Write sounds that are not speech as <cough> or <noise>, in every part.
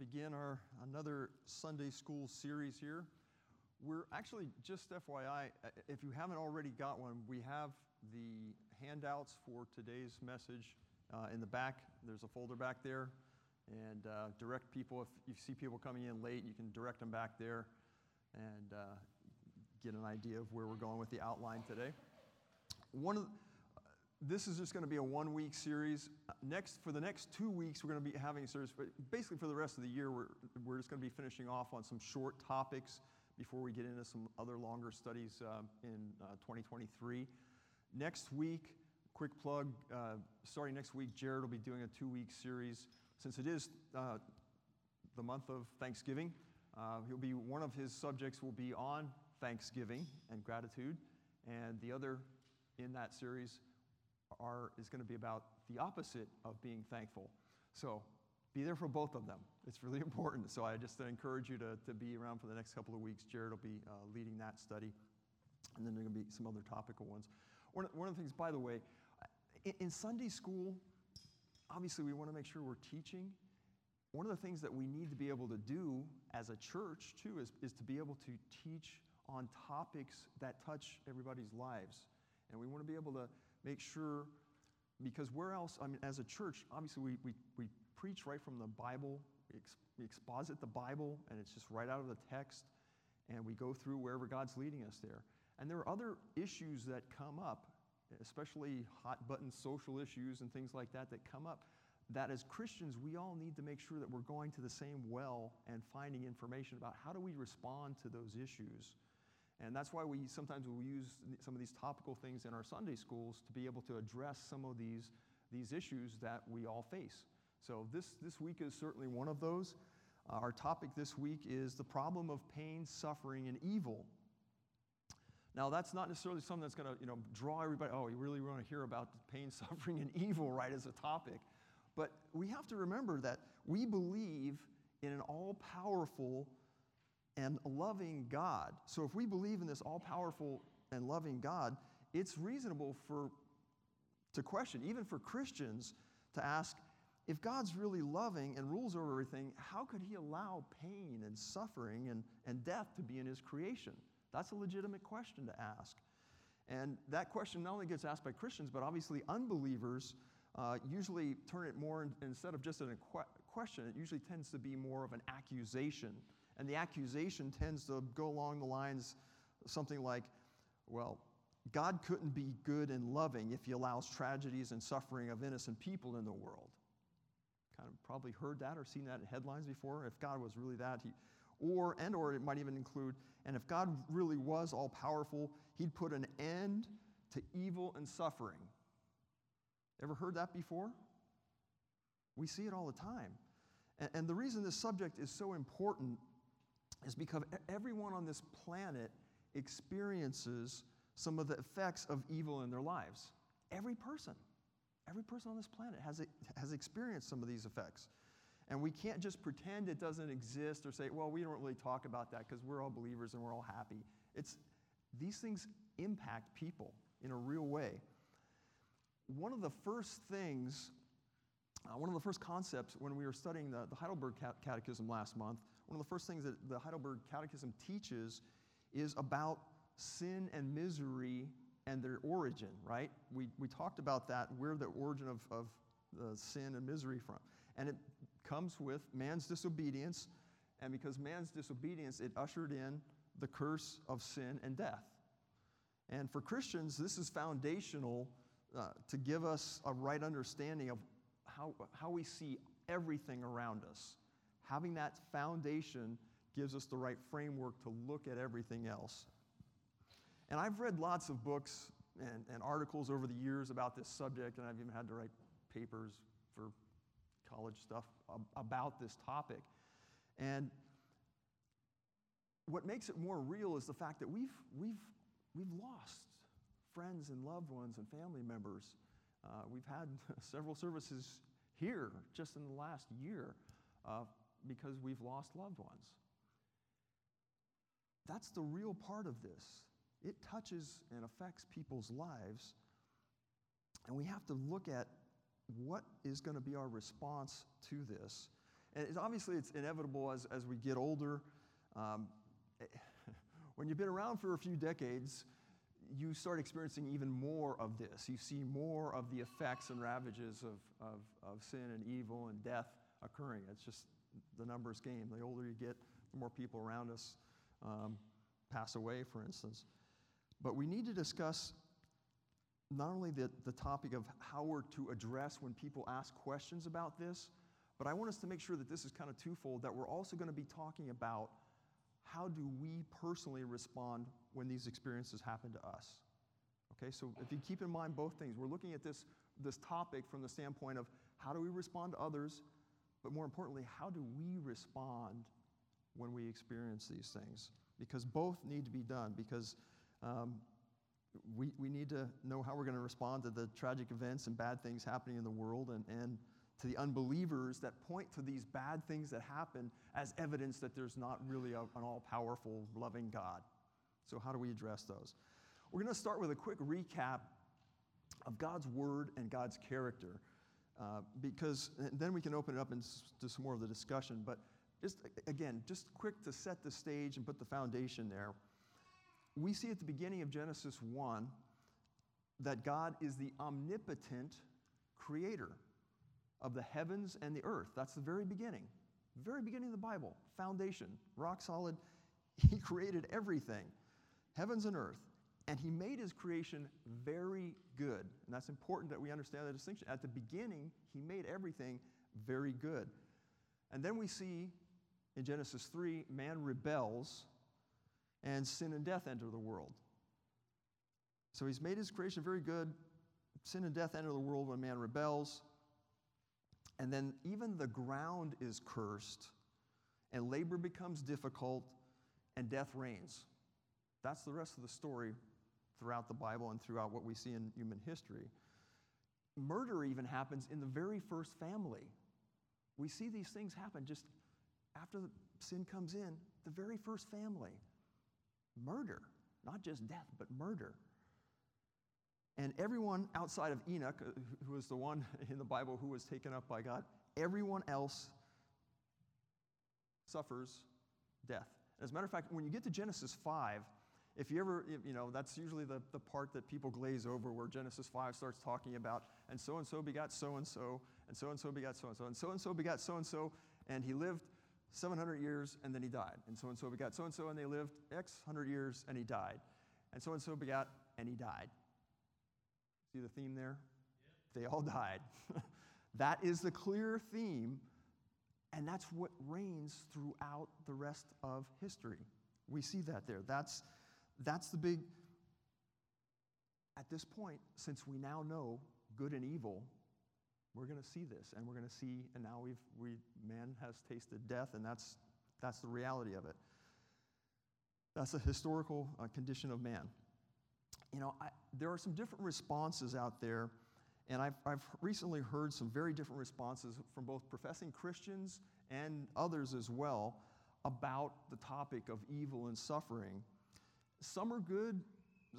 begin our another Sunday school series here. We're actually just FYI, if you haven't already got one, we have the handouts for today's message uh, in the back. There's a folder back there, and uh, direct people. If you see people coming in late, you can direct them back there, and uh, get an idea of where we're going with the outline today. One of the, this is just going to be a one week series. Next, for the next two weeks, we're going to be having a series. Basically, for the rest of the year, we're, we're just going to be finishing off on some short topics before we get into some other longer studies uh, in uh, 2023. Next week, quick plug uh, starting next week, Jared will be doing a two week series. Since it is uh, the month of Thanksgiving, uh, he'll be one of his subjects will be on Thanksgiving and gratitude, and the other in that series are, is going to be about the opposite of being thankful. So be there for both of them. It's really <laughs> important. So I just encourage you to, to be around for the next couple of weeks. Jared will be uh, leading that study. And then there are going to be some other topical ones. One, one of the things, by the way, in, in Sunday school, obviously we want to make sure we're teaching. One of the things that we need to be able to do as a church, too, is, is to be able to teach on topics that touch everybody's lives. And we want to be able to make sure, because where else, I mean, as a church, obviously we, we, we preach right from the Bible, we, ex, we exposit the Bible, and it's just right out of the text, and we go through wherever God's leading us there. And there are other issues that come up, especially hot button social issues and things like that that come up that as Christians, we all need to make sure that we're going to the same well and finding information about how do we respond to those issues. And that's why we sometimes we use some of these topical things in our Sunday schools to be able to address some of these, these issues that we all face. So this, this week is certainly one of those. Uh, our topic this week is the problem of pain, suffering, and evil. Now, that's not necessarily something that's going to you know, draw everybody, oh, you really want to hear about pain, <laughs> suffering, and evil, right, as a topic. But we have to remember that we believe in an all powerful and loving God. So if we believe in this all powerful and loving God, it's reasonable for to question, even for Christians, to ask, if God's really loving and rules over everything, how could he allow pain and suffering and, and death to be in his creation? That's a legitimate question to ask. And that question not only gets asked by Christians, but obviously unbelievers uh, usually turn it more, in, instead of just a question, it usually tends to be more of an accusation and the accusation tends to go along the lines something like, well, God couldn't be good and loving if he allows tragedies and suffering of innocent people in the world. Kind of probably heard that or seen that in headlines before. If God was really that, he, or and or it might even include, and if God really was all powerful, he'd put an end to evil and suffering. Ever heard that before? We see it all the time. And, and the reason this subject is so important is because everyone on this planet experiences some of the effects of evil in their lives. Every person, every person on this planet has, has experienced some of these effects. And we can't just pretend it doesn't exist or say, well, we don't really talk about that because we're all believers and we're all happy. It's, these things impact people in a real way. One of the first things, uh, one of the first concepts when we were studying the, the Heidelberg Catechism last month one of the first things that the Heidelberg Catechism teaches is about sin and misery and their origin, right? We, we talked about that, where the origin of, of the sin and misery from. And it comes with man's disobedience, and because man's disobedience, it ushered in the curse of sin and death. And for Christians, this is foundational uh, to give us a right understanding of how, how we see everything around us having that foundation gives us the right framework to look at everything else. And I've read lots of books and, and, articles over the years about this subject, and I've even had to write papers for college stuff about this topic. And what makes it more real is the fact that we've, we've, we've lost friends and loved ones and family members. Uh, we've had <laughs> several services here just in the last year uh, because we've lost loved ones. That's the real part of this. It touches and affects people's lives. And we have to look at what is going to be our response to this. And it's, obviously, it's inevitable as, as we get older. Um, <laughs> when you've been around for a few decades, you start experiencing even more of this. You see more of the effects and ravages of, of, of sin and evil and death occurring. It's just the numbers game. The older you get, the more people around us um, pass away, for instance. But we need to discuss not only the, the topic of how we're to address when people ask questions about this, but I want us to make sure that this is kind of twofold, that we're also going to be talking about how do we personally respond when these experiences happen to us. Okay, so if you keep in mind both things, we're looking at this, this topic from the standpoint of how do we respond to others, but more importantly, how do we respond when we experience these things? Because both need to be done, because um, we, we need to know how we're going to respond to the tragic events and bad things happening in the world and, and to the unbelievers that point to these bad things that happen as evidence that there's not really a, an all powerful, loving God. So, how do we address those? We're going to start with a quick recap of God's word and God's character, uh, because then we can open it up into some more of the discussion. But just again, just quick to set the stage and put the foundation there. We see at the beginning of Genesis 1 that God is the omnipotent creator of the heavens and the earth. That's the very beginning, very beginning of the Bible, foundation, rock solid. <laughs> He created everything, heavens and earth. And he made his creation very good. And that's important that we understand the distinction. At the beginning, he made everything very good. And then we see in Genesis 3, man rebels and sin and death enter the world. So he's made his creation very good. Sin and death enter the world when man rebels. And then even the ground is cursed, and labor becomes difficult, and death reigns. That's the rest of the story throughout the Bible and throughout what we see in human history. Murder even happens in the very first family. We see these things happen just after the sin comes in, the very first family. Murder, not just death, but murder. And everyone outside of Enoch, uh, who was the one <laughs> in the Bible who was taken up by God, everyone else suffers death. As a matter of fact, when you get to Genesis 5, if you ever, you know, that's usually the, the part that people glaze over where Genesis 5 starts talking about, and so and so begot so and so, and so and so begot so and so, and so and so begot so and so, and he lived 700 years and then he died. And so and so begot so and so, and they lived X hundred years and he died. And so and so begot and he died. See the theme there? They all died. that is the clear theme, and that's what reigns throughout the rest of history. We see that there. That's, that's the big. At this point, since we now know good and evil, we're going to see this, and we're going to see, and now we've, we, man has tasted death, and that's, that's the reality of it. That's a historical uh, condition of man you know, I, there are some different responses out there, and I've, I've recently heard some very different responses from both professing Christians and others as well about the topic of evil and suffering. Some are good,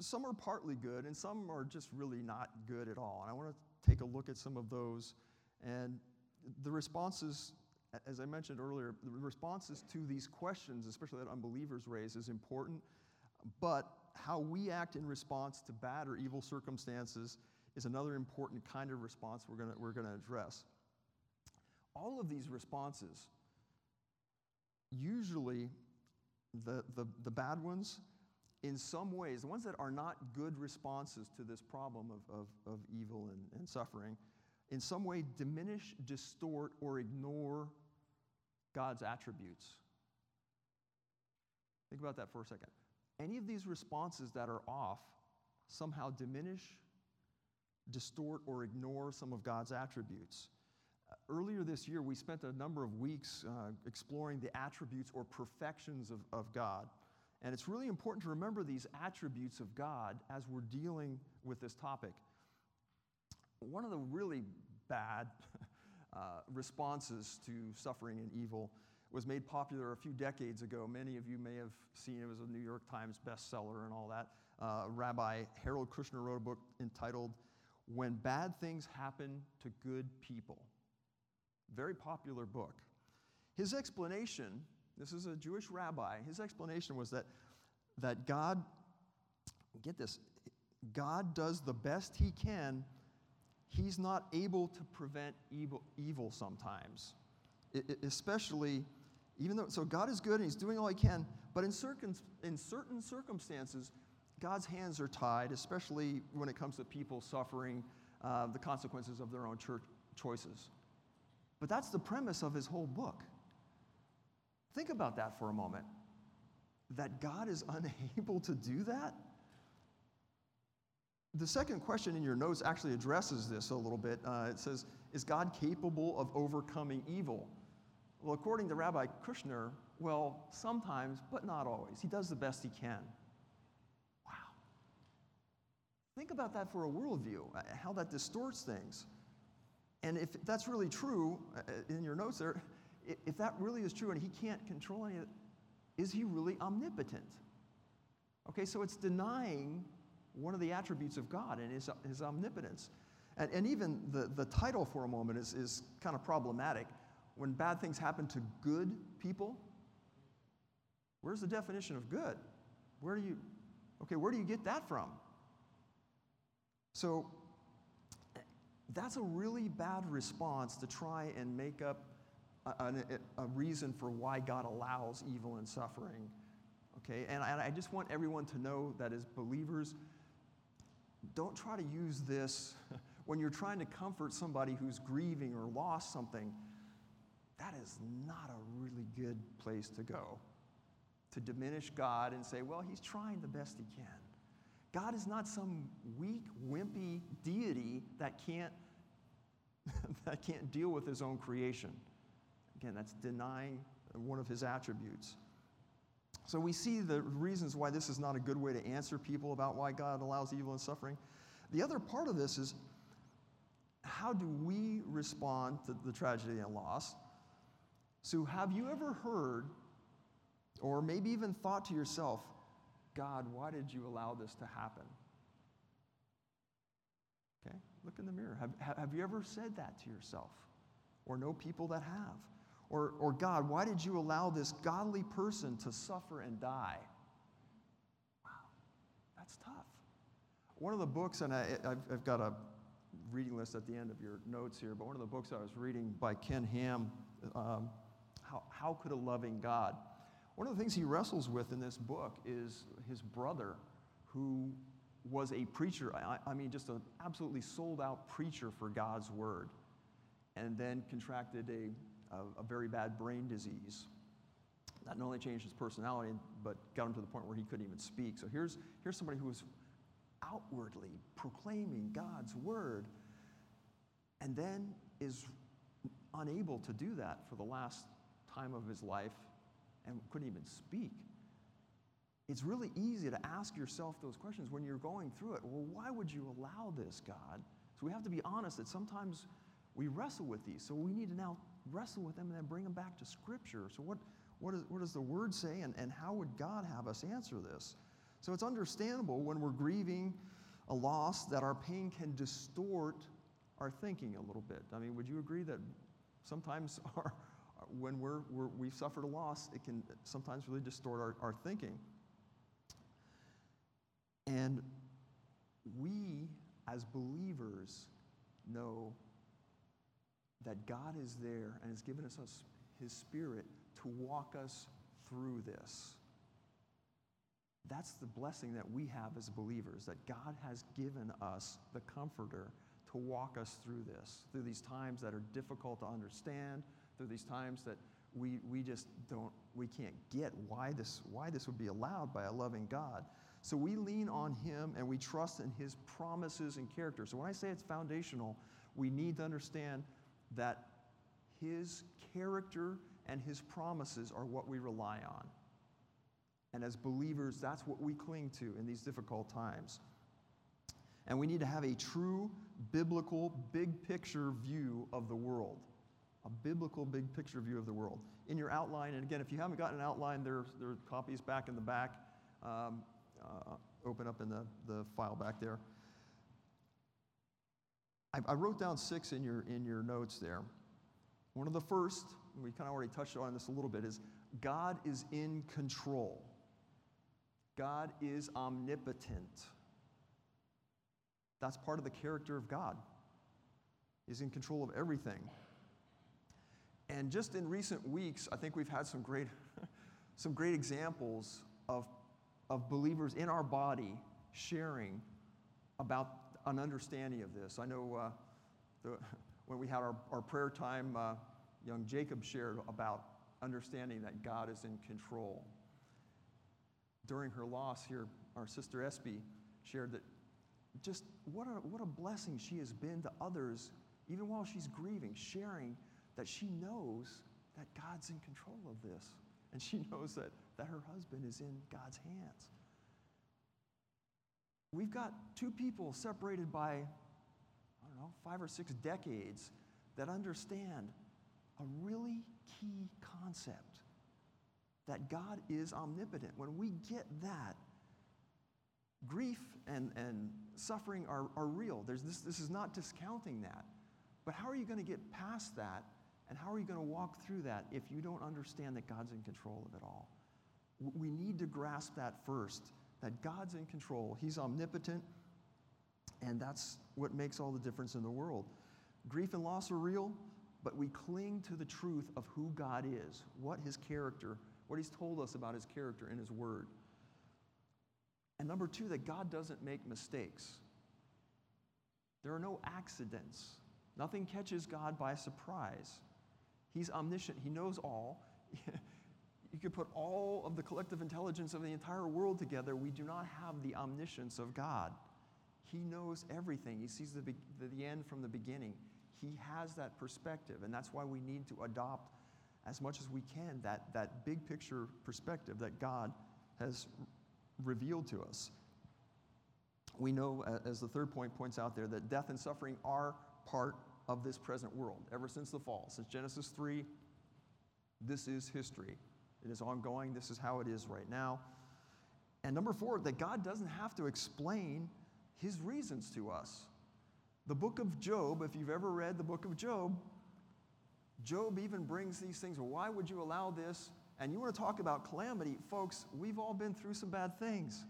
some are partly good, and some are just really not good at all. And I want to take a look at some of those. And the responses, as I mentioned earlier, the responses to these questions, especially that unbelievers raise, is important. But how we act in response to bad or evil circumstances is another important kind of response we're going we're to address. All of these responses, usually the, the, the bad ones, in some ways, the ones that are not good responses to this problem of, of, of evil and, and suffering, in some way diminish, distort, or ignore God's attributes. Think about that for a second any of these responses that are off somehow diminish, distort, or ignore some of God's attributes. Uh, earlier this year, we spent a number of weeks uh, exploring the attributes or perfections of, of God. And it's really important to remember these attributes of God as we're dealing with this topic. One of the really bad <laughs> uh, responses to suffering and evil was made popular a few decades ago. Many of you may have seen it was a New York Times bestseller and all that. Uh, Rabbi Harold Kushner wrote a book entitled When Bad Things Happen to Good People. Very popular book. His explanation this is a Jewish rabbi, his explanation was that, that God, get this, God does the best he can. He's not able to prevent evil, evil sometimes. It, it, especially, even though, so God is good and he's doing all he can, but in, circum, in certain circumstances, God's hands are tied, especially when it comes to people suffering uh, the consequences of their own church choices. But that's the premise of his whole book. Think about that for a moment. That God is <laughs> unable to do that? The second question in your notes actually addresses this a little bit. Uh, it says, Is God capable of overcoming evil? Well, according to Rabbi Kushner, well, sometimes, but not always. He does the best he can. Wow. Think about that for a worldview, uh, how that distorts things. And if that's really true, uh, in your notes there, if that really is true and he can't control any of it, is he really omnipotent? Okay, so it's denying one of the attributes of God and his, his omnipotence. And, and even the, the title for a moment is, is kind of problematic. When bad things happen to good people, where's the definition of good? Where do you, okay, where do you get that from? So that's a really bad response to try and make up a, a, reason for why God allows evil and suffering. Okay, and I, I just want everyone to know that as believers, don't try to use this <laughs> when you're trying to comfort somebody who's grieving or lost something. That is not a really good place to go. To diminish God and say, well, he's trying the best he can. God is not some weak, wimpy deity that can't, <laughs> that can't deal with his own creation. Again, that's denying one of his attributes. So we see the reasons why this is not a good way to answer people about why God allows evil and suffering. The other part of this is how do we respond to the tragedy and loss? So, have you ever heard, or maybe even thought to yourself, God, why did you allow this to happen? Okay, look in the mirror. Have, have you ever said that to yourself? Or know people that have? Or, or God, why did you allow this godly person to suffer and die? Wow, that's tough. One of the books, and I, I've, I've got a reading list at the end of your notes here, but one of the books I was reading by Ken Ham, um, how, how Could a Loving God? One of the things he wrestles with in this book is his brother, who was a preacher. I, I mean, just an absolutely sold out preacher for God's word, and then contracted a a, a very bad brain disease. That not only changed his personality, but got him to the point where he couldn't even speak. So here's, here's somebody who was outwardly proclaiming God's word and then is unable to do that for the last time of his life and couldn't even speak. It's really easy to ask yourself those questions when you're going through it. Well, why would you allow this, God? So we have to be honest that sometimes we wrestle with these. So we need to now wrestle with them and then bring them back to Scripture. So, what, what, is, what does the Word say, and, and how would God have us answer this? So, it's understandable when we're grieving a loss that our pain can distort our thinking a little bit. I mean, would you agree that sometimes <laughs> our, when we're, we're, we've suffered a loss, it can sometimes really distort our, our thinking? And we, as believers, know that God is there and has given us His Spirit to walk us through this. That's the blessing that we have as believers, that God has given us the Comforter to walk us through this, through these times that are difficult to understand, through these times that we, we just don't, we can't get why this, why this would be allowed by a loving God. So we lean on Him and we trust in His promises and character. So when I say it's foundational, we need to understand that His character and His promises are what we rely on. And as believers, that's what we cling to in these difficult times. And we need to have a true biblical, big picture view of the world. A biblical, big picture view of the world. In your outline, and again, if you haven't gotten an outline, there, there are copies back in the back. Um, uh, open up in the, the file back there. I, I wrote down six in your, in your notes there. One of the first we kind of already touched on this a little bit, is God is in control. God is omnipotent. That's part of the character of God. He's in control of everything. And just in recent weeks, I think we've had some great, <laughs> some great examples of, of believers in our body sharing about an understanding of this. I know uh, the, <laughs> when we had our, our prayer time, uh, young Jacob shared about understanding that God is in control. During her loss here, our sister Espy shared that just what a, what a blessing she has been to others, even while she's grieving, sharing that she knows that God's in control of this. And she <laughs> knows that, that her husband is in God's hands. We've got two people separated by, I don't know, five or six decades that understand a really key concept that God is omnipotent. When we get that, grief and, and suffering are, are real. There's this, this is not discounting that. But how are you going to get past that? And how are you going to walk through that if you don't understand that God's in control of it all? We need to grasp that first that God's in control. He's omnipotent, and that's what makes all the difference in the world. Grief and loss are real, but we cling to the truth of who God is, what his character, what he's told us about his character in his word. And number two, that God doesn't make mistakes. There are no accidents. Nothing catches God by surprise. He's omniscient, He knows all. <laughs> you could put all of the collective intelligence of the entire world together. We do not have the omniscience of God. He knows everything, He sees the, the end from the beginning. He has that perspective, and that's why we need to adopt as much as we can that, that big picture perspective that God has revealed to us. We know, as the third point points out there, that death and suffering are part of this present world. Ever since the fall, since Genesis 3, this is history. It is ongoing. This is how it is right now. And number four, that God doesn't have to explain his reasons to us. The book of Job, if you've ever read the book of Job, Job even brings these things. Well, why would you allow this? And you want to talk about calamity, folks, we've all been through some bad things.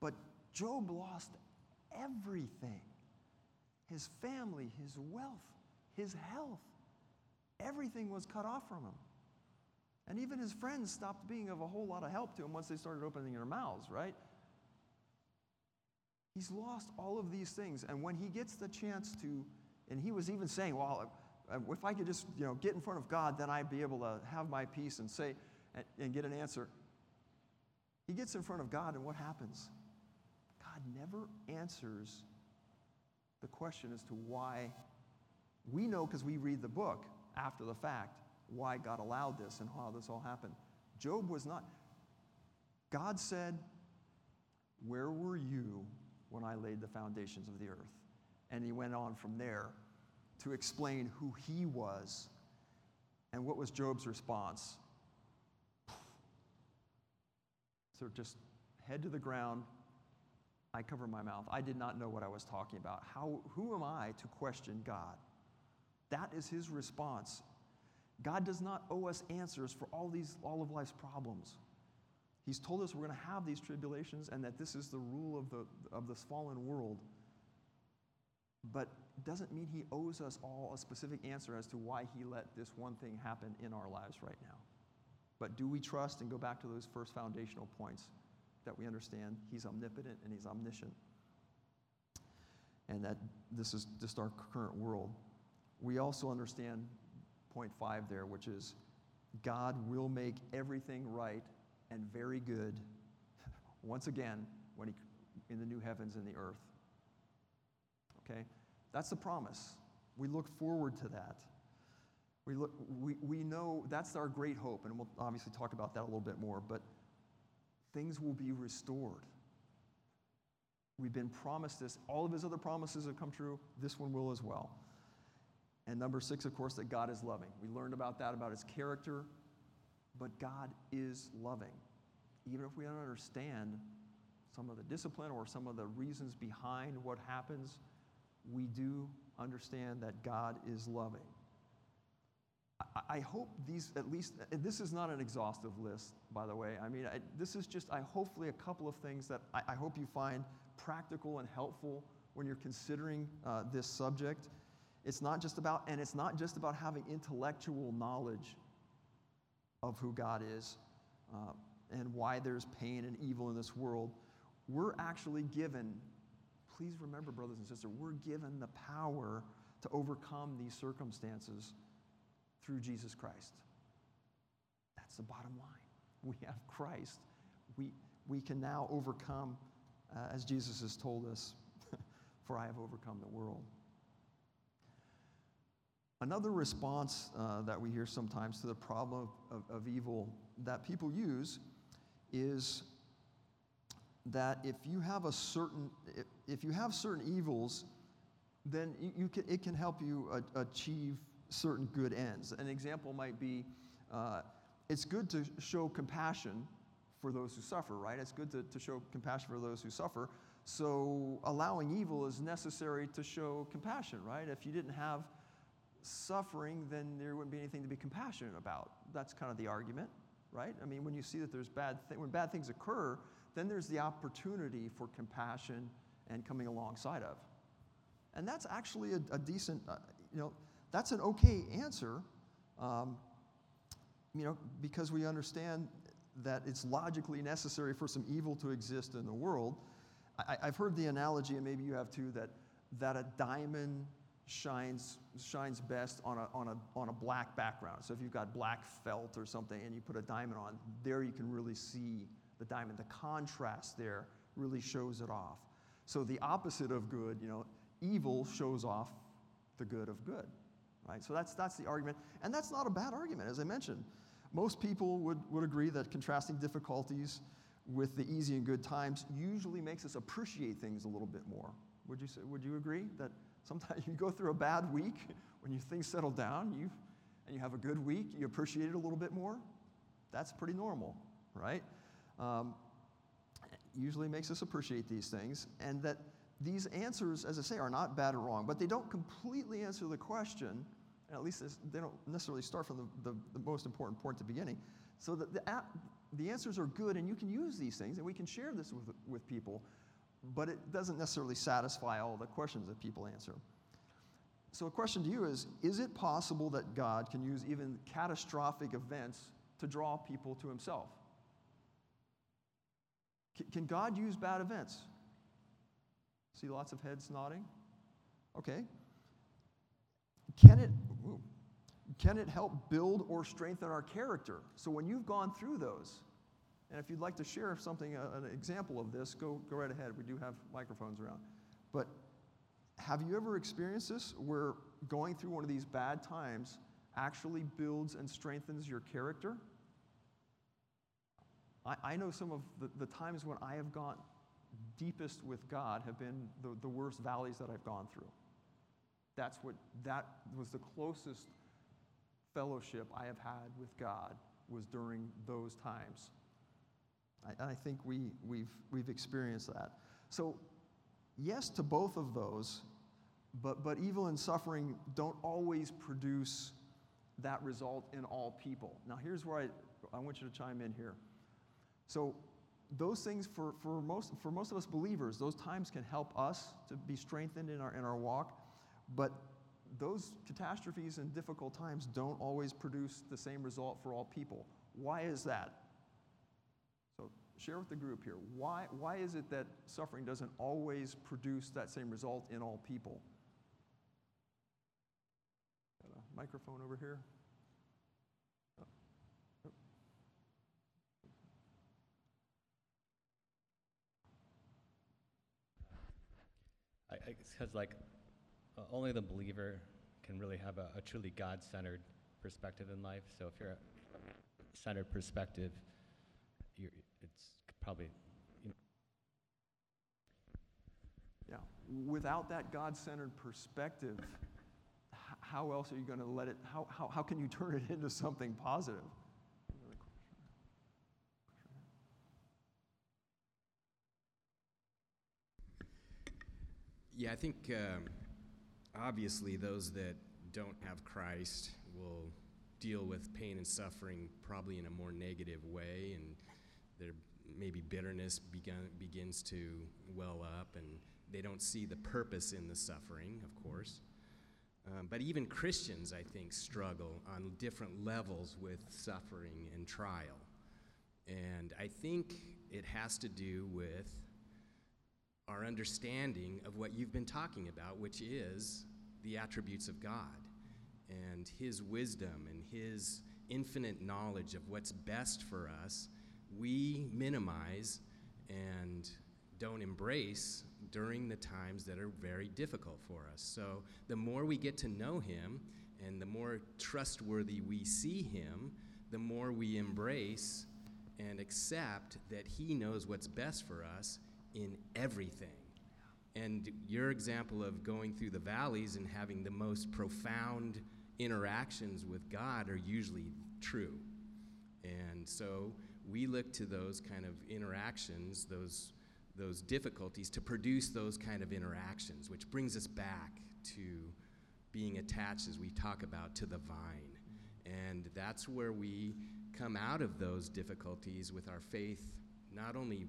But Job lost everything his family, his wealth, his health. Everything was cut off from him. And even his friends stopped being of a whole lot of help to him once they started opening their mouths, right? He's lost all of these things. And when he gets the chance to, and he was even saying, well, if I could just you know, get in front of God, then I'd be able to have my peace and say, and, and get an answer. He gets in front of God, and what happens? God never answers the question as to why we know because we read the book after the fact why God allowed this and how this all happened. Job was not. God said, Where were you when I laid the foundations of the earth? And he went on from there to explain who he was. And what was Job's response? So just head to the ground, I cover my mouth. I did not know what I was talking about. How, who am I to question God? That is his response. God does not owe us answers for all, these, all of life's problems. He's told us we're going to have these tribulations and that this is the rule of, the, of this fallen world. But doesn't mean he owes us all a specific answer as to why he let this one thing happen in our lives right now. But do we trust and go back to those first foundational points? that we understand He's omnipotent and He's omniscient. And that this is just our current world. We also understand point five there, which is God will make everything right and very good <laughs> once again when he, in the new heavens and the earth. Okay? That's the promise. We look forward to that. We, look, we, we know that's our great hope, and we'll obviously talk about that a little bit more. But things will be restored. We've been promised this. All of his other promises have come true. This one will as well. And number six, of course, that God is loving. We learned about that, about his character, but God is loving. Even if we don't understand some of the discipline or some of the reasons behind what happens, we do understand that God is loving. I, hope these, at least, this is not an exhaustive list, by the way. I mean, I, this is just, I hopefully, a couple of things that I, I hope you find practical and helpful when you're considering uh, this subject. It's not just about, and it's not just about having intellectual knowledge of who God is uh, and why there's pain and evil in this world. We're actually given, please remember, brothers and sisters, we're given the power to overcome these circumstances through Jesus Christ. That's the bottom line. We have Christ. We, we can now overcome, uh, as Jesus has told us, <laughs> for I have overcome the world. Another response uh, that we hear sometimes to the problem of, of, of evil that people use is that if you have a certain if, if you have certain evils then you, you can, it can help you a, achieve certain good ends. An example might be uh, it's good to show compassion for those who suffer right? It's good to, to show compassion for those who suffer. So allowing evil is necessary to show compassion right? If you didn't have suffering then there wouldn't be anything to be compassionate about that's kind of the argument right? I mean, when you see that there's bad th- when bad things occur, then there's the opportunity for compassion and coming alongside of. And that's actually a, a decent, uh, you know, that's an okay answer, um, you know, because we understand that it's logically necessary for some evil to exist in the world. I, I've heard the analogy, and maybe you have too, that, that a diamond shines, shines best on a, on, a, on a black background. So if you've got black felt or something and you put a diamond on, there you can really see the diamond. The contrast there really shows it off. So the opposite of good, you know, evil shows off the good of good, right? So that's, that's the argument. And that's not a bad argument, as I mentioned. Most people would, would agree that contrasting difficulties with the easy and good times usually makes us appreciate things a little bit more. Would you, say, would you agree that Sometimes <laughs> you go through a bad week, when you, things settle down, you, and you have a good week, you appreciate it a little bit more. That's pretty normal, right? Um, usually makes us appreciate these things, and that these answers, as I say, are not bad or wrong, but they don't completely answer the question, and at least they don't necessarily start from the, the, the most important point at the beginning. So that the, the answers are good, and you can use these things, and we can share this with, with people but it doesn't necessarily satisfy all the questions that people answer. So, a question to you is Is it possible that God can use even catastrophic events to draw people to Himself? Can God use bad events? See lots of heads nodding? Okay. Can it, can it help build or strengthen our character? So, when you've gone through those, and if you'd like to share something, uh, an example of this, go, go right ahead. We do have microphones around. But have you ever experienced this where going through one of these bad times actually builds and strengthens your character? I, I know some of the, the times when I have gone deepest with God have been the, the worst valleys that I've gone through. That's what, that was the closest fellowship I have had with God was during those times. I, I think we, we've, we've experienced that. So, yes to both of those, but, but evil and suffering don't always produce that result in all people. Now, here's where I, I want you to chime in here. So, those things for, for, most, for most of us believers, those times can help us to be strengthened in our, in our walk, but those catastrophes and difficult times don't always produce the same result for all people. Why is that? Share with the group here. Why, why is it that suffering doesn't always produce that same result in all people? Got a microphone over here. Oh. Oh. I, because like uh, only the believer can really have a, a truly God-centered perspective in life. So if you're a centered perspective, you're, it's probably, you know. Yeah. Without that God centered perspective, how else are you going to let it, how, how, how can you turn it into something positive? Yeah, I think um, obviously those that don't have Christ will deal with pain and suffering probably in a more negative way, and their maybe bitterness begun, begins to well up, and they don't see the purpose in the suffering, of course. Um, but even Christians, I think, struggle on different levels with suffering and trial. And I think it has to do with our understanding of what you've been talking about, which is the attributes of God and His wisdom and His infinite knowledge of what's best for us, we minimize and don't embrace during the times that are very difficult for us. So the more we get to know Him and the more trustworthy we see Him, the more we embrace and accept that He knows what's best for us in everything. And your example of going through the valleys and having the most profound interactions with God are usually true. And so we look to those kind of interactions, those, those difficulties, to produce those kind of interactions, which brings us back to being attached, as we talk about, to the vine. And that's where we come out of those difficulties with our faith not only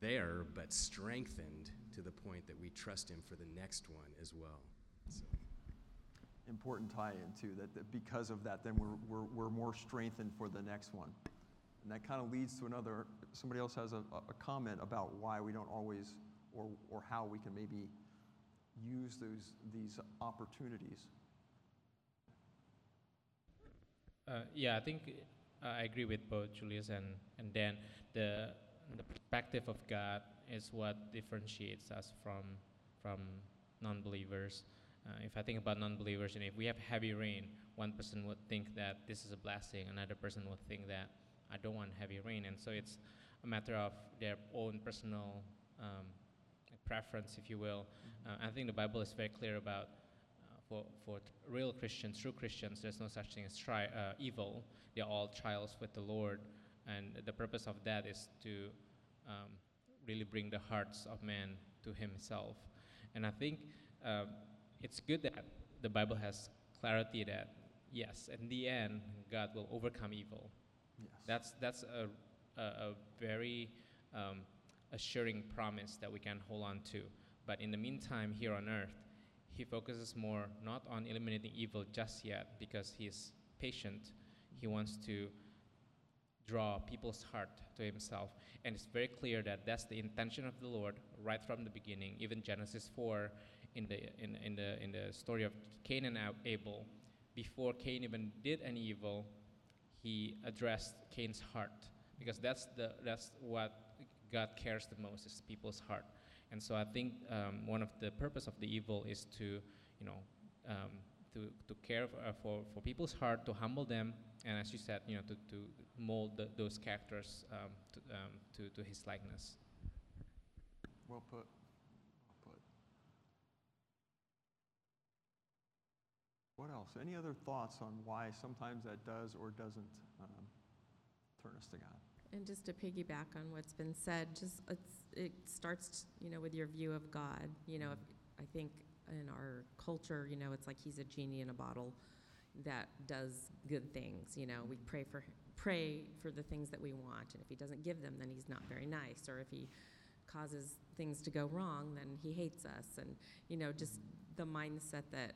there, but strengthened to the point that we trust Him for the next one as well. So. Important tie in, too, that, that because of that, then we're, we're, we're more strengthened for the next one. And that kind of leads to another, somebody else has a, a comment about why we don't always, or, or how we can maybe use those, these opportunities. Uh, yeah, I think uh, I agree with both Julius and, and Dan. The, the perspective of God is what differentiates us from, from non believers. Uh, if I think about non believers, and if we have heavy rain, one person would think that this is a blessing, another person would think that I don't want heavy rain. And so it's a matter of their own personal um, preference, if you will. Uh, I think the Bible is very clear about for, for real Christians, true Christians, there's no such thing as tri- uh, evil. They're all trials with the Lord. And the purpose of that is to um, really bring the hearts of man to Himself. And I think um, it's good that the Bible has clarity that, yes, in the end, God will overcome evil. That's, that's a, a, a very um, assuring promise that we can hold on to. But in the meantime, here on earth, he focuses more not on eliminating evil just yet because he's patient. He wants to draw people's heart to himself. And it's very clear that that's the intention of the Lord right from the beginning. Even Genesis 4, in the, in, in the, in the story of Cain and Abel, before Cain even did any evil, he addressed Cain's heart because that's, the, that's what God cares the most is people's heart. And so I think um, one of the purpose of the evil is to, you know, um, to, to care for, uh, for, for, people's heart, to humble them, and as you said, you know, to, to mold the, those characters um, to, um, to, to his likeness. Well put. Well put. What else? Any other thoughts on why sometimes that does or doesn't um, turn us to God? And just to piggyback on what's been said, just it starts, you know, with your view of God. You know, if, I think in our culture, you know, it's like he's a genie in a bottle that does good things. You know, we mm-hmm. pray for pray for the things that we want, and if he doesn't give them, then he's not very nice. Or if he causes things to go wrong, then he hates us. And you know, just mm-hmm. the mindset that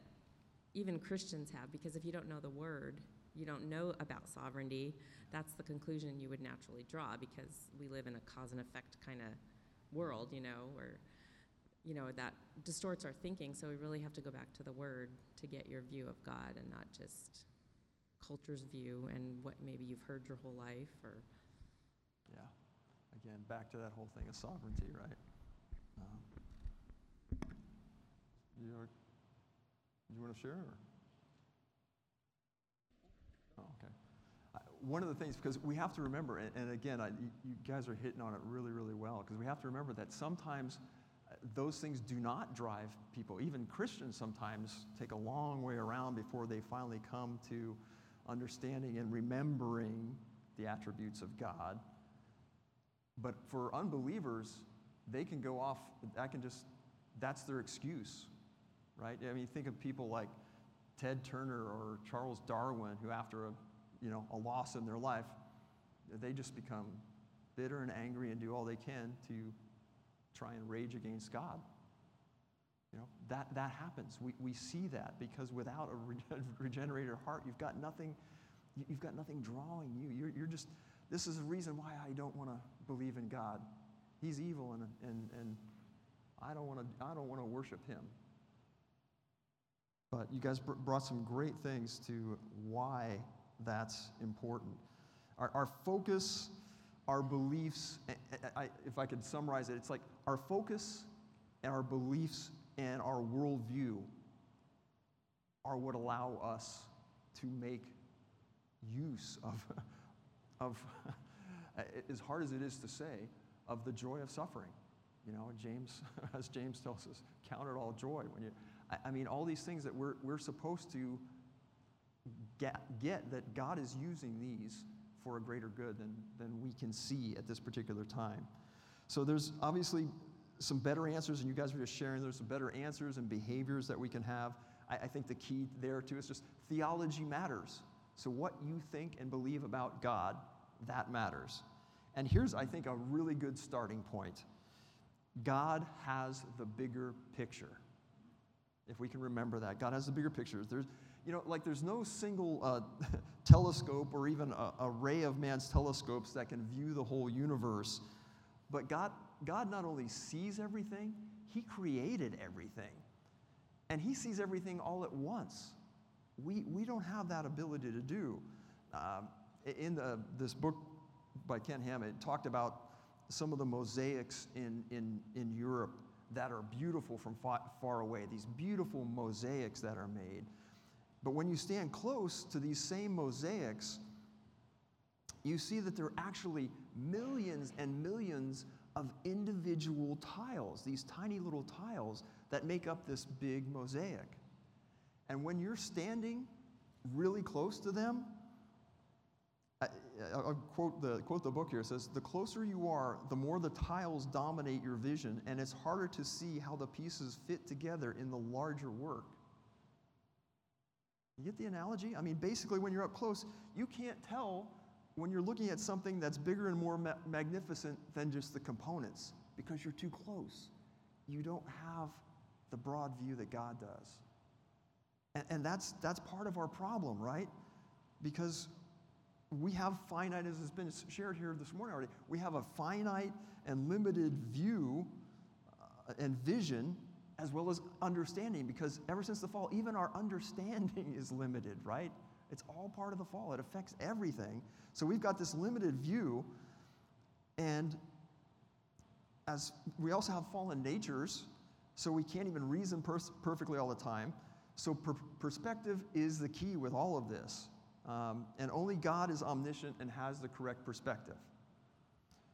even Christians have, because if you don't know the word, you don't know about sovereignty, that's the conclusion you would naturally draw because we live in a cause and effect kind of world, you know, where, you know, that distorts our thinking. So we really have to go back to the Word to get your view of God and not just culture's view and what maybe you've heard your whole life or. Yeah. Again, back to that whole thing of sovereignty, right? Um, you, want to share? Or? Oh, okay one of the things, because we have to remember, and, and again, I, you, you, guys are hitting on it really, really well, because we have to remember that sometimes uh, those things do not drive people. Even Christians sometimes take a long way around before they finally come to understanding and remembering the attributes of God. But for unbelievers, they can go off, that can just, that's their excuse, right? I mean, think of people like Ted Turner or Charles Darwin, who after a, you know, a loss in their life, they just become bitter and angry and do all they can to try and rage against God. You know, that, that happens. We, we see that because without a <laughs> reg- regenerated heart, you've got nothing, you- you've got nothing drawing you. You're, you're just, this is the reason why I don't want to believe in God. He's evil and, and, and I don't want to, I don't want to worship him. But you guys br- brought some great things to why that's important. Our, our focus, our beliefs, I- I- if I could summarize it, it's like our focus and our beliefs and our worldview are what allow us to make use of, <laughs> of <laughs> as hard as it is to say, of the joy of suffering. You know, James, <laughs> as James tells us, count it all joy when you. I, I mean, all these things that we're, we're supposed to get, get that God is using these for a greater good than, than we can see at this particular time. So there's obviously some better answers, and you guys were just sharing there's some better answers and behaviors that we can have. I, I think the key there too is just theology matters. So what you think and believe about God, that matters. And here's, I think, a really good starting point. God has the bigger picture. If we can remember that, God has the bigger picture. There's, you know, like there's no single uh, <laughs> telescope or even a, a ray of man's telescopes that can view the whole universe. But God, God not only sees everything, He created everything. And He sees everything all at once. We, we don't have that ability to do. Um, in the, this book by Ken Ham, it talked about some of the mosaics in, in, in Europe that are beautiful from far, away, these beautiful mosaics that are made. But when you stand close to these same mosaics, you see that there are actually millions and millions of individual tiles, these tiny little tiles that make up this big mosaic. And when you're standing really close to them, I, will quote the, quote the book here. It says, The closer you are, the more the tiles dominate your vision, and it's harder to see how the pieces fit together in the larger work. You get the analogy? I mean, basically, when you're up close, you can't tell when you're looking at something that's bigger and more ma- magnificent than just the components because you're too close. You don't have the broad view that God does. And, and that's, that's part of our problem, right? Because we have finite, as has been shared here this morning already, we have a finite and limited view uh, and vision as well as understanding because ever since the fall, even our understanding <laughs> is limited, right? It's all part of the fall, it affects everything. So we've got this limited view, and as we also have fallen natures, so we can't even reason perfectly all the time. So per- perspective is the key with all of this. Um, and only God is omniscient and has the correct perspective.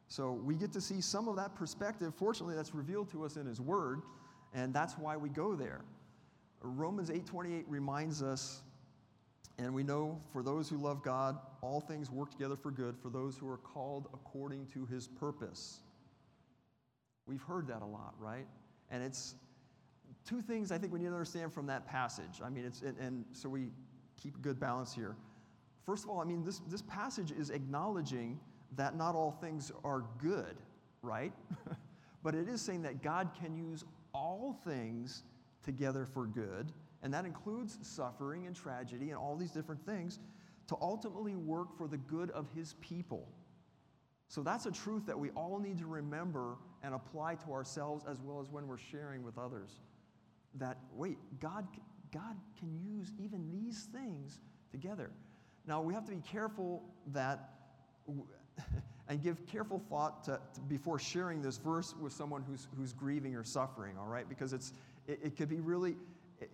So we get to see some of that perspective. Fortunately, that's revealed to us in His Word, and that's why we go there. Romans 8:28 reminds us, and we know for those who love God, all things work together for good for those who are called according to His purpose. We've heard that a lot, right? And it's two things I think we need to understand from that passage. I mean, it's and, and so we keep a good balance here. First of all, I mean, this, this passage is acknowledging that not all things are good, right? <laughs> but it is saying that God can use all things together for good, and that includes suffering and tragedy and all these different things to ultimately work for the good of his people. So that's a truth that we all need to remember and apply to ourselves as well as when we're sharing with others. That, wait, God, God can use even these things together. Now, we have to be careful that, <laughs> and give careful thought to, to, before sharing this verse with someone who's, who's grieving or suffering, all right? Because it's, it, it could be really, it,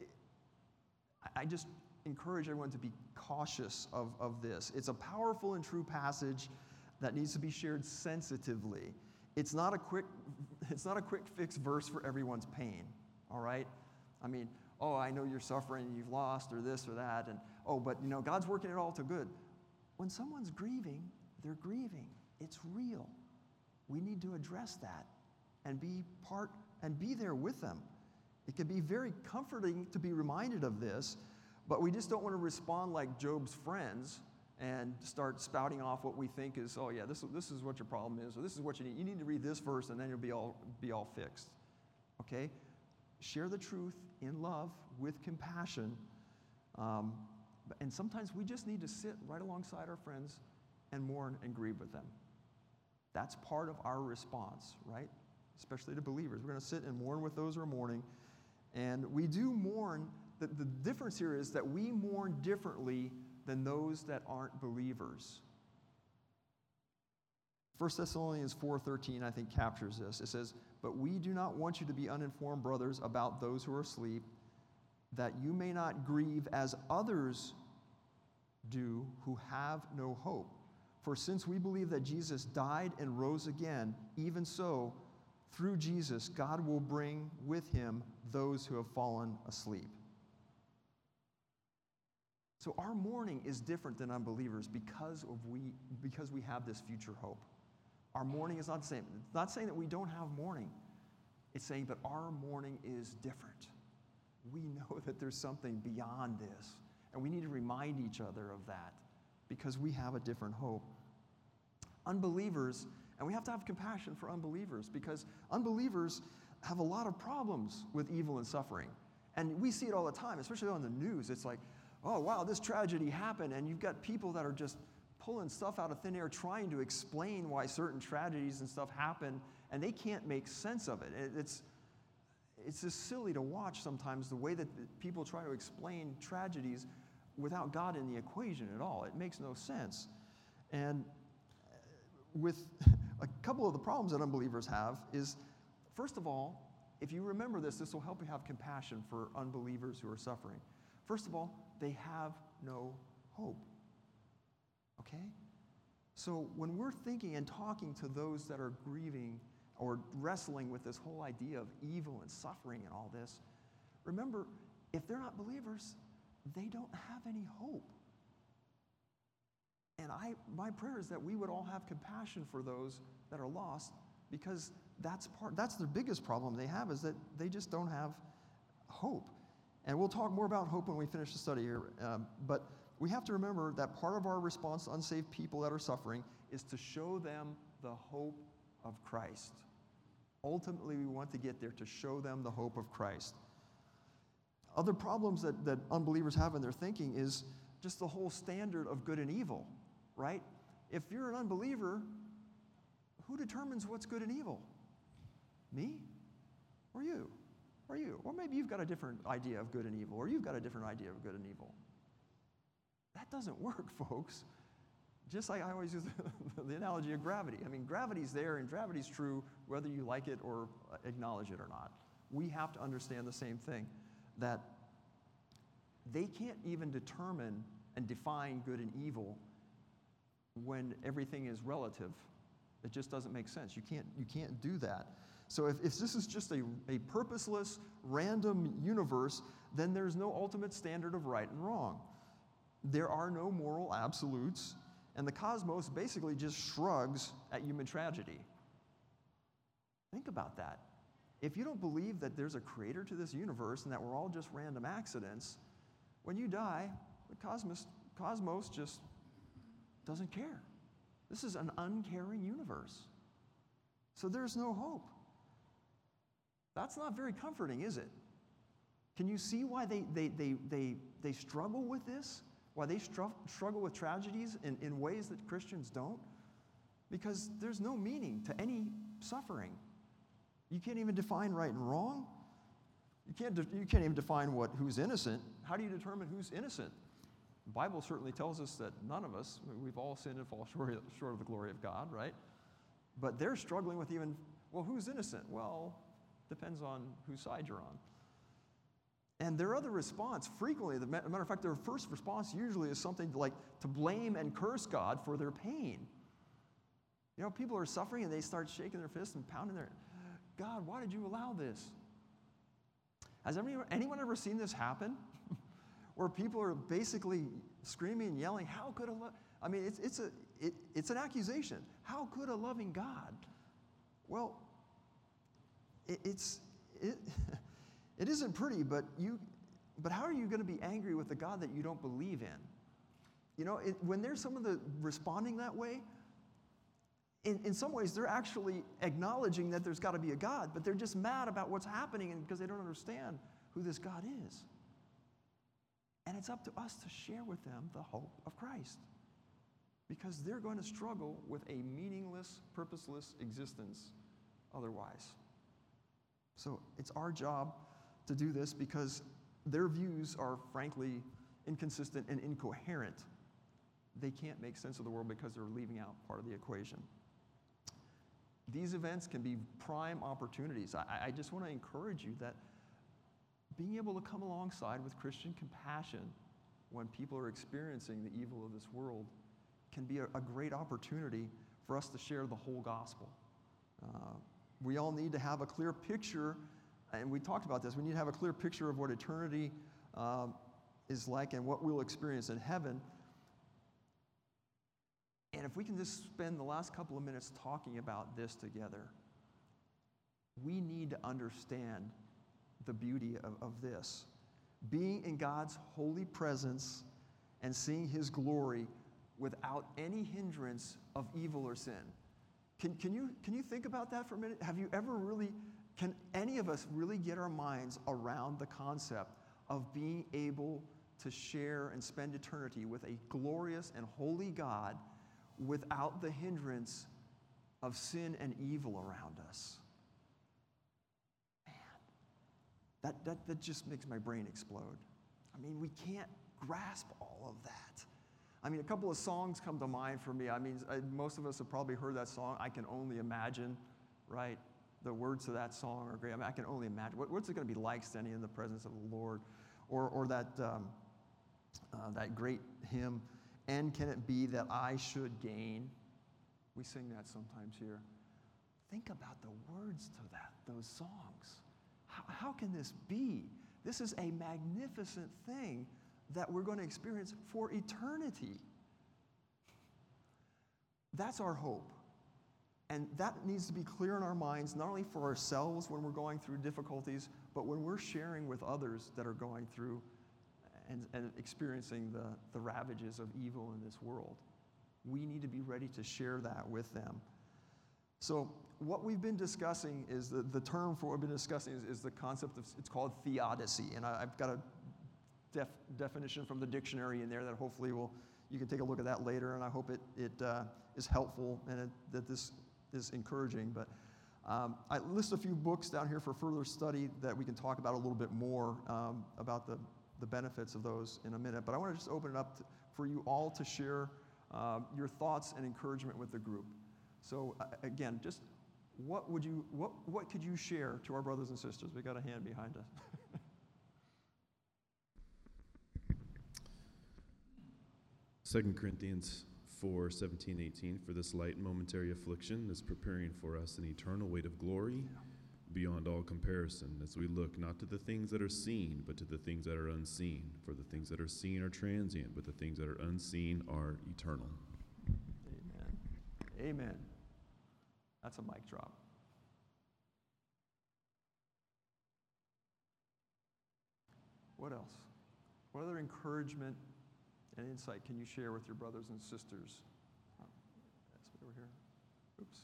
I just encourage everyone to be cautious of, of this. It's a powerful and true passage that needs to be shared sensitively. It's not a quick, <laughs> it's not a quick fix verse for everyone's pain, all right? I mean, oh, I know you're suffering, you've lost, or this or that, and oh, but you know, God's working it all to good. When someone's grieving, they're grieving. It's real. We need to address that and be part and be there with them. It can be very comforting to be reminded of this, But we just don't want to respond like Job's friends and start spouting off what we think is, oh, yeah, this, this is what your problem is, or this is what you need. You need to read this verse and then you'll be all, be all fixed. Okay? Share the truth in love with compassion. Um, and sometimes we just need to sit right alongside our friends and mourn and grieve with them. That's part of our response, right? Especially to believers. We're going to sit and mourn with those who are mourning. And we do mourn. The, the difference here is that we mourn differently than those that aren't believers. 1 Thessalonians 4:13 I think captures this. It says, "But we do not want you to be uninformed brothers about those who are asleep, that you may not grieve as others do who have no hope. For since we believe that Jesus died and rose again, even so, through Jesus, God will bring with him those who have fallen asleep. So our mourning is different than unbelievers because, of we, because we have this future hope. Our mourning is not the same. It's not saying that we don't have mourning. It's saying that our mourning is different. We know that there's something beyond this, and we need to remind each other of that because we have a different hope. Unbelievers, and we have to have compassion for unbelievers because unbelievers have a lot of problems with evil and suffering. And we see it all the time, especially on the news. It's like, oh, wow, this tragedy happened, and you've got people that are just pulling stuff out of thin air trying to explain why certain tragedies and stuff happen, and they can't make sense of it. It's, it's just silly to watch sometimes the way that people try to explain tragedies without God in the equation at all. It makes no sense. And uh, with <laughs> a couple of the problems that unbelievers have is first of all, if you remember this, this will help you have compassion for unbelievers who are suffering. First of all, they have no hope. Okay? So when we're thinking and talking to those that are grieving or wrestling with this whole idea of evil and suffering and all this, remember, if they're not believers, they don't have any hope. And I, my prayer is that we would all have compassion for those that are lost because that's part, that's the biggest problem they have is that they just don't have hope. And we'll talk more about hope when we finish the study here. Um, but we have to remember that part of our response to unsaved people that are suffering is to show them the hope of Christ. Ultimately, we want to get there to show them the hope of Christ. Other problems that, that unbelievers have in their thinking is just the whole standard of good and evil right? If you're an unbeliever, who determines what's good and evil? Me? Or you? Or you? Or maybe you've got a different idea of good and evil, or you've got a different idea of good and evil. That doesn't <laughs> work, folks. Just like I always use <laughs> the, analogy of gravity. I mean, gravity's there and gravity's true whether you like it or acknowledge it or not. We have to understand the same thing that they can't even determine and define good and evil when everything is relative. It just doesn't make sense. You can't, you can't do that. So if, if this is just a, a purposeless, random universe, then there's no ultimate standard of right and wrong. There are no moral absolutes, and the cosmos basically just shrugs at human tragedy. Think about that. If you don't believe that there's a creator to this universe and that we're all just random accidents, when you die, the cosmos, cosmos just doesn't care. This is an uncaring universe. So there's no hope. That's not very comforting, is it? Can you see why they, they, they, they, they struggle with this? Why they str- struggle with tragedies in, in ways that Christians don't? Because there's no meaning to any suffering. You can't even define right and wrong. You can't, de- you can't even define what, who's innocent. How do you determine who's innocent? The Bible certainly tells us that none of us, we've all sinned and fall short, <laughs> short of the glory of God, right? But they're struggling with even, well, who's innocent? Well, depends on whose side you're on. And their other response, frequently, the matter of fact, their first response usually is something like to blame and curse God for their pain. You know, people are suffering and they start shaking their fists and pounding their, God, why did you allow this? Has anyone, anyone ever seen this happen? <laughs> where people are basically screaming and yelling, How could a lo-? I mean, it's, it's, a, it, it's an accusation. How could a loving God? Well, it, it's, it, <laughs> it isn't pretty, but you, but how are you going to be angry with the God that you don't believe in? You know, it, when there's some of the responding that way, in, in some ways they're actually acknowledging that there's got to be a God, but they're just mad about what's happening because they don't understand who this God is. And it's up to us to share with them the hope of Christ because they're going to struggle with a meaningless, purposeless existence otherwise. So it's our job to do this because their views are frankly inconsistent and incoherent. They can't make sense of the world because they're leaving out part of the equation. These events can be prime opportunities. I, I just want to encourage you that being able to come alongside with Christian compassion when people are experiencing the evil of this world can be a, a great opportunity for us to share the whole gospel. Uh, we all need to have a clear picture, and we talked about this. We need to have a clear picture of what eternity um, is like and what we'll experience in heaven. And if we can just spend the last couple of minutes talking about this together, we need to understand the beauty of, of this. Being in God's holy presence and seeing His glory without any hindrance of evil or sin. Can, can, you, can you think about that for a minute? Have you ever really, can any of us really get our minds around the concept of being able to share and spend eternity with a glorious and holy God without the hindrance of sin and evil around us? Man, that, that, that just makes my brain explode. I mean, we can't grasp all of that. I mean, a couple of songs come to mind for me. I mean, I, most of us have probably heard that song, I Can Only Imagine, right? The words of that song are great. I mean, I can only imagine. What, what's it going to be like standing in the presence of the Lord? Or, or that, um, uh, that great hymn, And Can It Be That I Should Gain? We sing that sometimes here. Think about the words to that, those songs. How, how can this be? This is a magnificent thing that we're going to experience for eternity. That's our hope. And that needs to be clear in our minds, not only for ourselves when we're going through difficulties, but when we're sharing with others that are going through and, and experiencing the, the ravages of evil in this world. We need to be ready to share that with them. So, what we've been discussing is the, the term for what we've been discussing is, is the concept of, it's called theodicy. And I, I've got a def, definition from the dictionary in there that hopefully will, you can take a look at that later, and I hope it, it uh, is helpful and it, that this is encouraging. But um, I list a few books down here for further study that we can talk about a little bit more um, about the, the benefits of those in a minute. But I want to just open it up to, for you all to share uh, your thoughts and encouragement with the group. So uh, again, just what would you, what, what could you share to our brothers and sisters? We got a hand behind us. <laughs> Second Corinthians 4 17, 18. For this light momentary affliction is preparing for us an eternal weight of glory beyond all comparison, as we look not to the things that are seen, but to the things that are unseen. For the things that are seen are transient, but the things that are unseen are eternal. Amen. Amen. That's a mic drop. What else? What other encouragement and insight can you share with your brothers and sisters? Oh, That's over here. Oops.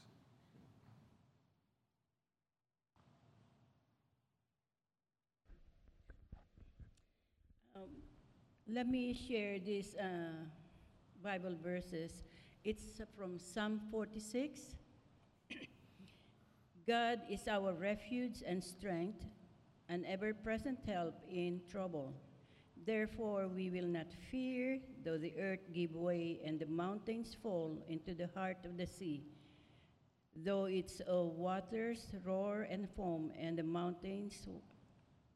Um, let me share these uh, Bible verses. It's from Psalm 46. <coughs> God is our refuge and strength, an ever present help in trouble. Therefore, we will not fear, though the earth give way and the mountains fall into the heart of the sea. Though its uh, waters roar and foam, and the mountains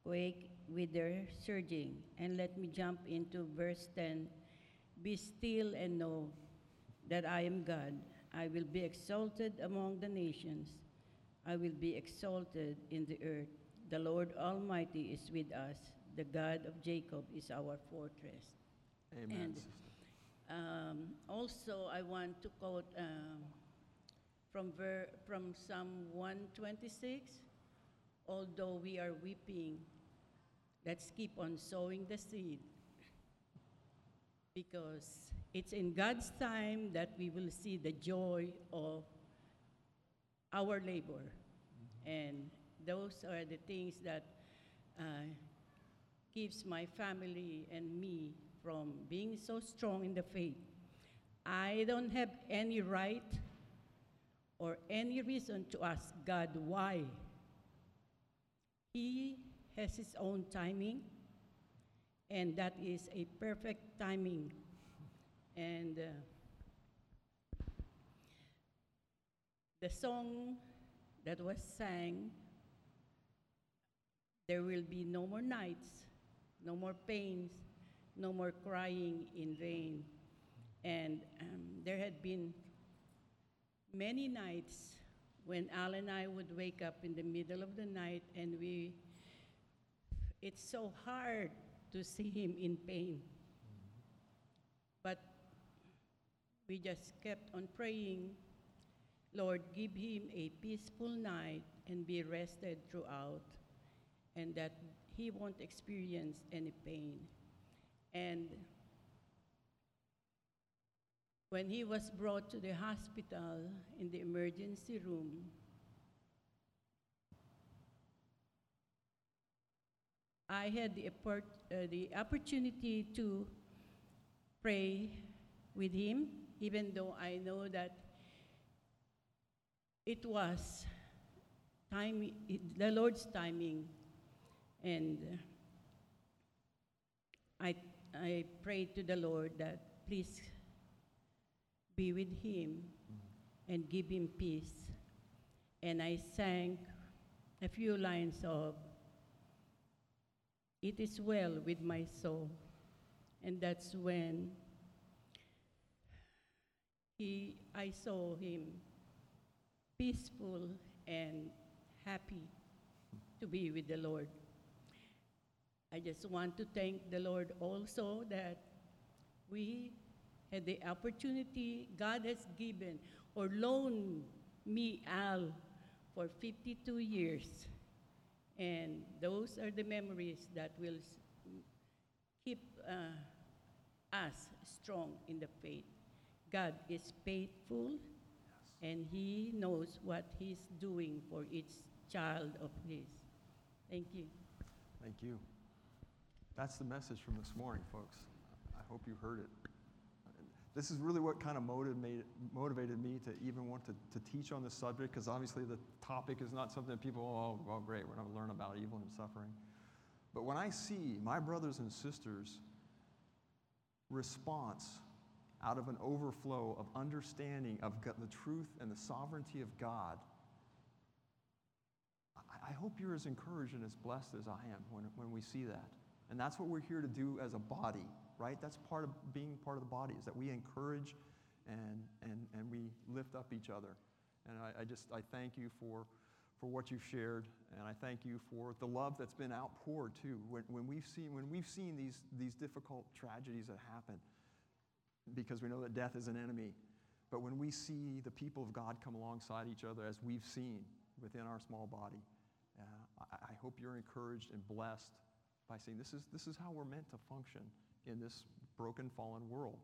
quake with their surging. And let me jump into verse 10 Be still and know that I am God. I will be exalted among the nations, I will be exalted in the earth. The Lord Almighty is with us. The God of Jacob is our fortress. Amen. And- Um, also, I want to quote um, from, ver- from Psalm 126 Although we are weeping, let's keep on sowing the seed because it's in God's time that we will see the joy of our labor. And those are the things that uh, keeps my family and me from being so strong in the faith. I don't have any right or any reason to ask God why. He has his own timing, and that is a perfect timing. And uh, the song that was sang, there will be no more nights, no more pains, no more crying in vain. And um, there had been many nights when Al and I would wake up in the middle of the night and we, it's so hard to see him in pain. But we just kept on praying, Lord, give him a peaceful night and be rested throughout, and that he won't experience any pain. And when he was brought to the hospital in the emergency room, I had the, uh, the opportunity to pray with him, even though I know that it was time, the Lord's timing. And uh, I, I prayed to the Lord that please be with him and give him peace. And I sang a few lines of It is well with my soul. And that's when he, I saw him peaceful and happy to be with the Lord. I just want to thank the Lord also that we had the opportunity God has given or loaned me, Al, for 52 years. And those are the memories that will keep uh, us strong in the faith. God is faithful, and He knows what He's doing for each child of His. Thank you. Thank you. That's the message from this morning, folks. I hope you heard it. This is really what kind of motivated, motivated me to even want to, to teach on this subject, because obviously the topic is not something that people, oh, well, great, we're going to learn about evil and suffering. But when I see my brothers and sisters' response out of an overflow of understanding of the truth and the sovereignty of God, I, hope you're as encouraged and as blessed as I am when, when we see that. And that's what we're here to do as a body, right? That's part of being part of the body, is that we encourage and, and, and we lift up each other. And I, I just, I thank you for, for what you've shared, and I thank you for the love that's been outpoured too. When, when, we've, seen, when we've seen these, these difficult tragedies that happen, because we know that death is an enemy, but when we see the people of God come alongside each other, as we've seen within our small body, uh, I, I hope you're encouraged and blessed by saying this is, this is how we're meant to function in this broken, fallen world.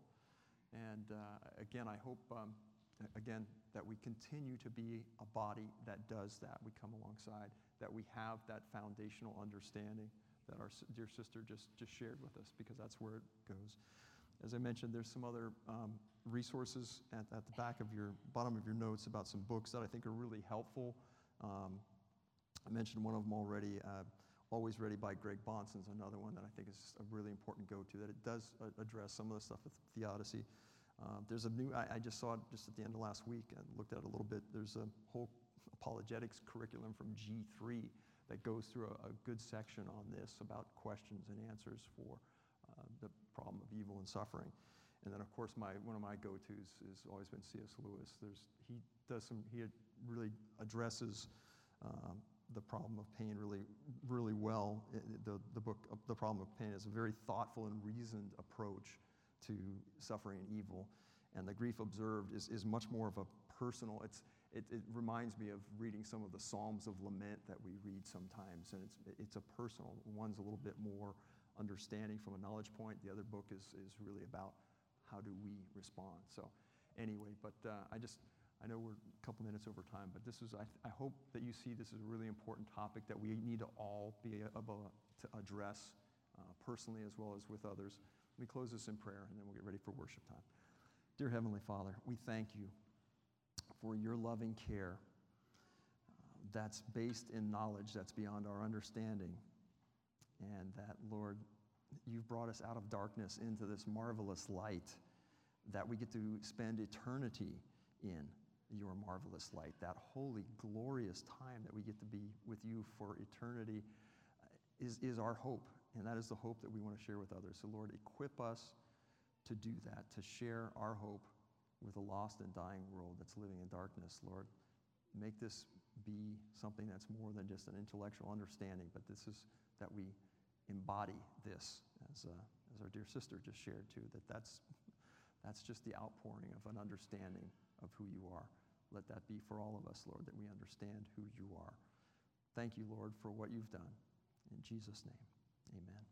And uh, again, I hope, um, again, that we continue to be a body that does that. We come alongside, that we have that foundational understanding that our dear sister just, just shared with us, because that's where it goes. As I mentioned, there's some other um, resources at, at the back of your, bottom of your notes about some books that I think are really helpful. Um, I mentioned one of them already. Uh, Always Ready by Greg Bahnsen is another one that I think is a really important go-to, that it does uh, address some of the stuff with theodicy. Uh, there's a new, I, I just saw it just at the end of last week and looked at it a little bit. There's a whole apologetics curriculum from G3 that goes through a, a good section on this about questions and answers for uh, the problem of evil and suffering. And then, of course, my, one of my go-tos has always been C.S. Lewis. There's, he does some, he really addresses um, the problem of pain really, really well. The, the book, The Problem of Pain, is a very thoughtful and reasoned approach to suffering and evil. and the grief observed is, is much more of a personal, it's, it, it reminds me of reading some of the Psalms of Lament that we read sometimes, and it's, it's a personal. One's a little bit more understanding from a knowledge point. The other book is, is really about how do we respond. So, anyway, but uh, I just, I know we're a couple minutes over time, but this is, I, I hope that you see this is a really important topic that we need to all be able to address uh, personally as well as with others. Let me close this in prayer and then we'll get ready for worship time. Dear Heavenly Father, we thank you for your loving care uh, that's based in knowledge that's beyond our understanding. And that, Lord, you've brought us out of darkness into this marvelous light that we get to spend eternity in your marvelous light. That holy, glorious time that we get to be with you for eternity uh, is, is our hope. And that is the hope that we want to share with others. So, Lord, equip us to do that, to share our hope with a lost and dying world that's living in darkness, Lord. Make this be something that's more than just an intellectual understanding, but this is that we embody this, as, uh, as our dear sister just shared too, that that's, that's just the outpouring of an understanding of who you are. Let that be for all of us, Lord, that we understand who you are. Thank you, Lord, for what you've done. In Jesus' name, amen.